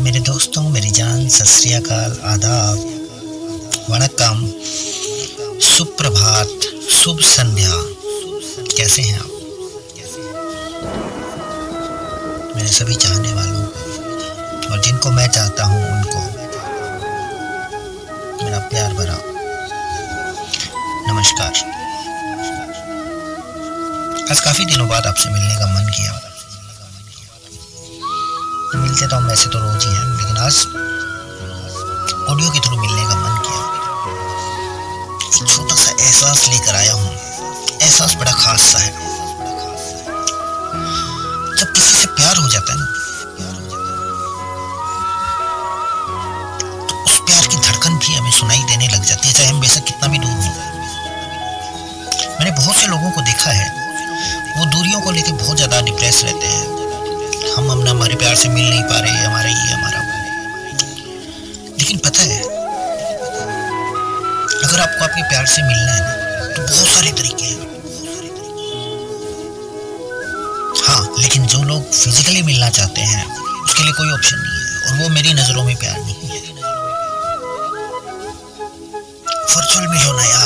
मेरे दोस्तों, मेरी जान, सत आदाब वणकम सुप्रभात, शुभ संध्या। कैसे हैं आप? मेरे सभी चाहने वालों, और जिनको मैं चाहता हूँ, उनको। मेरा प्यार भरा। नमस्कार। आज काफ़ी दिनों बाद आपसे मिलने का मन किया। मिलते तो हम वैसे तो रोज ही हैं, लेकिन आज ऑडियो के थ्रू मिलने का मन किया। एक छोटा सा एहसास लेकर आया हूँ। एहसास बड़ा खास सा है। जब किसी से प्यार हो जाता है ना तो हमें सुनाई देने लग जाती है, चाहे हम बेशक कितना भी दूर हो। मैंने बहुत से लोगों को देखा है, वो दूरियों को लेकर बहुत ज़्यादा डिप्रेस रहते हैं। हम हमने हमारे प्यार से मिल नहीं पा रहे, हमारा ये, हमारा वो। लेकिन पता है, अगर आपको आपके प्यार से मिलना है ना तो बहुत सारे तरीके हैं। हाँ लेकिन जो लोग फिजिकली मिलना चाहते हैं, उसके लिए कोई ऑप्शन नहीं है, और वो मेरी नज़रों में प्यार नहीं है। वर्चुअल मिलो ना यार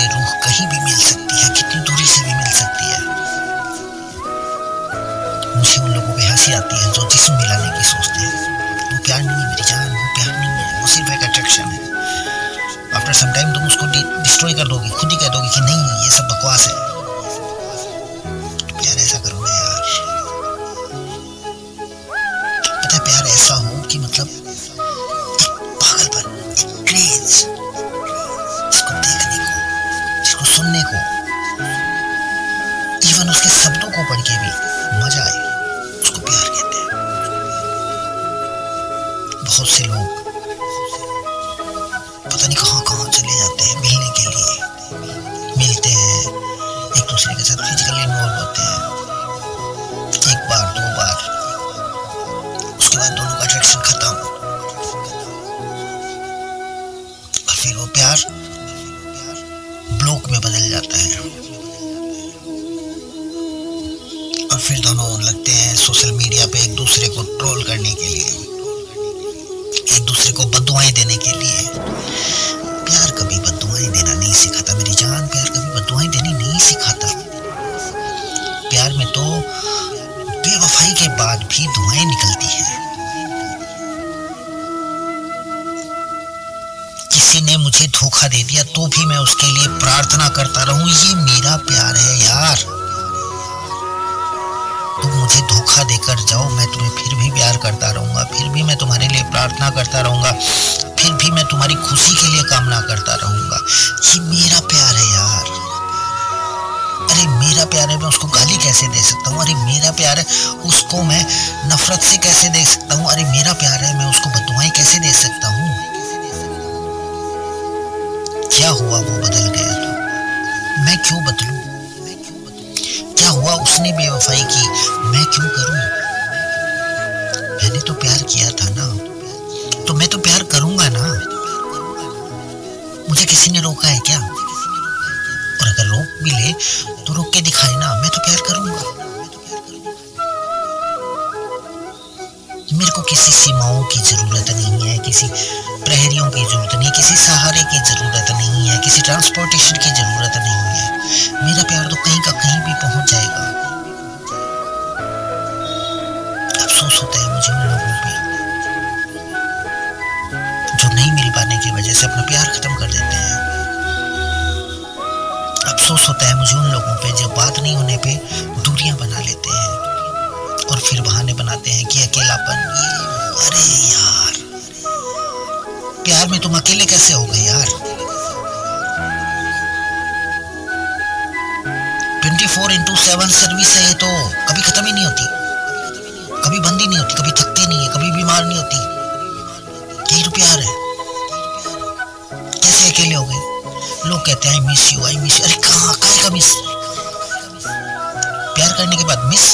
से रूह कहीं भी मिल सकती है, कितनी दूरी से भी मिल सकती है। मुझे उन लोगों पे हँसी आती है जो जिस्म मिलाने की सोचते हैं। वो प्यार नहीं है मेरी जान, वो प्यार नहीं है, वो सिर्फ़ एक अट्रैक्शन है। आफ्टर सम टाइम तुम उसको डिस्ट्रॉय कर दोगे, खुद ही कह दोगे कि नहीं, ये सब बकवास है। प्यार ऐसा करो ना यार। पता प्यार ऐसा हो कि मतलब सुनने को। इवन उसके शब्दों को पढ़ के भी मज़ा आए को बदुआएँ देने के लिए। प्यार कभी बदुआएँ देना नहीं सिखाता। मेरी जान प्यार कभी बदुआएँ देनी नहीं सिखाता। प्यार में तो बेवफाई के बाद भी दुआएँ निकलती हैं। किसी ने मुझे धोखा दे दिया तो भी मैं उसके लिए प्रार्थना करता रहूँ, ये मेरा प्यार है यार। तुम मुझे धोखा देकर जाओ, मैं तुम्हें फिर भी प्यार करता रहूँगा। फिर भी मैं तुम्हारे लिए प्रार्थना करता रहूँगा। फिर भी मैं तुम्हारी खुशी के लिए कामना करता रहूँगा। ये मेरा प्यार है यार। अरे मेरा प्यार है, मैं उसको गाली कैसे दे सकता हूँ? अरे मेरा प्यार है, उसको मैं नफरत से कैसे देख सकता हूँ? अरे मेरा प्यार है, मैं उसको बदुआएँ कैसे दे सकता हूँ? क्या हुआ वो बदल गया? तो मैं क्यों बदलूं? क्या हुआ उसने बेवफाई की? मैं क्यों करूँ? मैंने तो प्यार किया था ना। मुझे किसी ने रोका है क्या? और अगर रोक भी ले तो रोक के दिखाए ना, मैं तो प्यार करूँगा। मेरे को किसी सीमाओं की ज़रूरत नहीं है, किसी प्रहरियों की ज़रूरत नहीं, किसी सहारे की ज़रूरत नहीं है, किसी ट्रांसपोर्टेशन की ज़रूरत नहीं है। मेरा प्यार तो कहीं का कहीं भी पहुँच जाएगा। अफसोस होता है मुझे उन लोगों पे, जो नहीं मिल पाने की वजह से अपना प्यार अफसोस होता है मुझे उन लोगों पे जो बात नहीं होने पे, दूरियाँ बना लेते हैं। और फिर बहाने बनाते हैं कि अकेलापन, अरे यार, प्यार में तुम अकेले कैसे हो गए यार? 24 फोर इंटू सेवन सर्विस है ये तो कभी खत्म ही नहीं होती। कभी बंदी नहीं होती, कभी थकती नहीं है, कभी बीमार नहीं होती। यही तो प्यार है। कैसे अकेले हो गए? लोग कहते हैं मिस यू आई मिस अरे कहाँ कहाँ का मिस प्यार करने के बाद मिस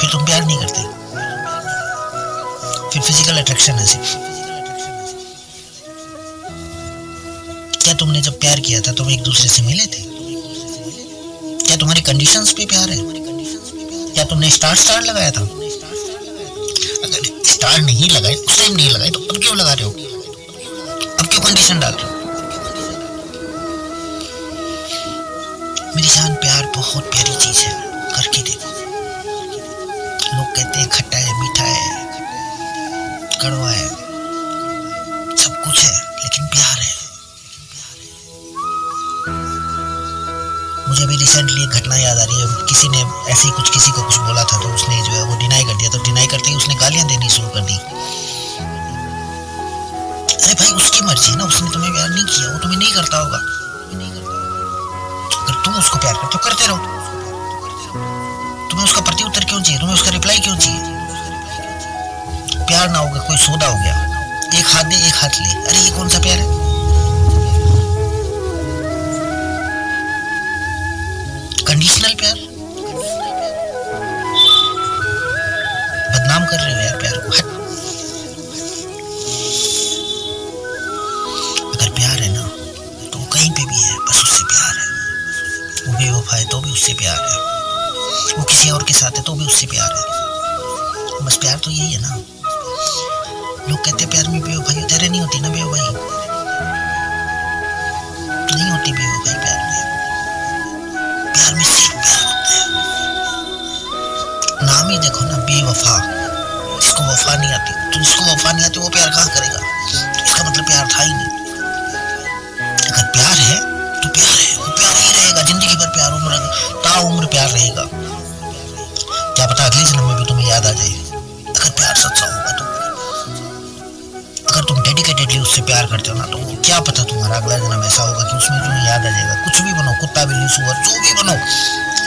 फिर तुम प्यार नहीं करते। फिर फ़िज़िकल अट्रैक्शन है सिर्फ़। क्या तुमने जब प्यार किया था, तुम एक दूसरे से मिले थे? क्या तुम्हारी कंडीशंस पे प्यार है? क्या तुमने स्टार स्टार लगाया था? अगर स्टार नहीं लगाए, उस टाइम नहीं लगाए तो अब क्यों लगा रहे हो? कंडीशन डाल रहे मेरी जान प्यार बहुत प्यारी चीज़ है। करके देखो। लोग कहते हैं खट्टा है, मीठा है, कड़वा है, सब कुछ है, लेकिन प्यार है। मुझे अभी रिसेंटली एक घटना याद आ रही है। किसी ने ऐसे ही कुछ, किसी को कुछ बोला था तो उसने जो है वो डिनाई कर दिया। तो डिनाई करते ही उसने गालियाँ देनी शुरू कर दी। अरे भाई, उसकी मर्ज़ी है ना, उसने तुम्हें प्यार नहीं किया, वो तुम्हें नहीं करता होगा। अगर तुम उसको प्यार करते हो, करते रहो। तुम्हें उसका प्रत्युत्तर क्यों चाहिए? तुम्हें उसका रिप्लाई क्यों चाहिए? प्यार ना होगा, कोई सौदा हो गया। एक हाथ दे, एक हाथ ले। अरे, ये कौन सा प्यार है? कंडीशनल प्यार? बदनाम कर रहे हो बेवफा है तो भी उससे प्यार है। वो किसी और के साथ है तो भी उससे प्यार है। बस प्यार तो यही है ना। लोग कहते प्यार में बेवफाई तेरे नहीं होती ना बेवफाई। नहीं होती बेवफाई प्यार में। प्यार में सिर्फ़ प्यार होता है। नाम ही देखो ना, बेवफा। जिसको वफा नहीं आती तो जिसको वफा नहीं आती, वो प्यार कहाँ करेगा? तो इसका मतलब प्यार था ही नहीं। प्यार रहेगा। क्या पता अगले जन्म में भी तुम्हें याद आ जाए। अगर प्यार सच्चा होगा तो। अगर तुम डेडिकेटेडली उससे प्यार करते हो ना तो क्या पता तुम्हारा अगला जन्म ऐसा होगा कि उसमें तुम्हें याद आ जाएगा। कुछ भी बनो, कुत्ता, बिल्ली, सुअर, जो भी बनो।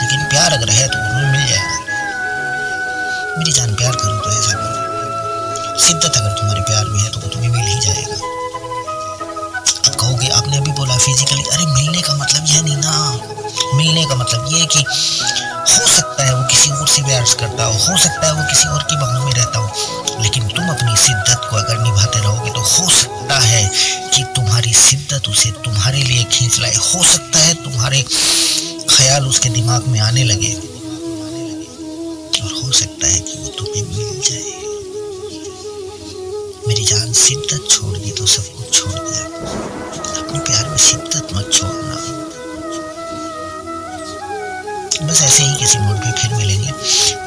लेकिन प्यार अगर है तो तुम्हें मिल जाएगा। मेरी जान प्यार करो तो ऐसा करो शिद्दत अगर तुम्हारे प्यार में है तो वो तुम्हें मिल ही जाएगा। कहोगे। आपने अभी बोला फिजिकली अरे, मिलने का मतलब यह नहीं ना। मिलने का मतलब ये कि हो सकता है वो किसी और से प्यार करता हो। हो सकता है वो किसी और की बाहों में रहता हो। लेकिन तुम अपनी शिद्दत को अगर निभाते रहोगे तो हो सकता है कि तुम्हारी शिद्दत उसे तुम्हारे लिए खींच लाए। हो सकता है तुम्हारे ख्याल उसके दिमाग में आने लगे। और हो सकता है कि वो तुम्हें मिल जाए। मेरी जान शिद्दत छोड़ दी तो सब कुछ छोड़ दिया। अपने प्यार में शिद्दत मत छोड़ना। बस ऐसे ही किसी मोड पे फिर मिलेंगे।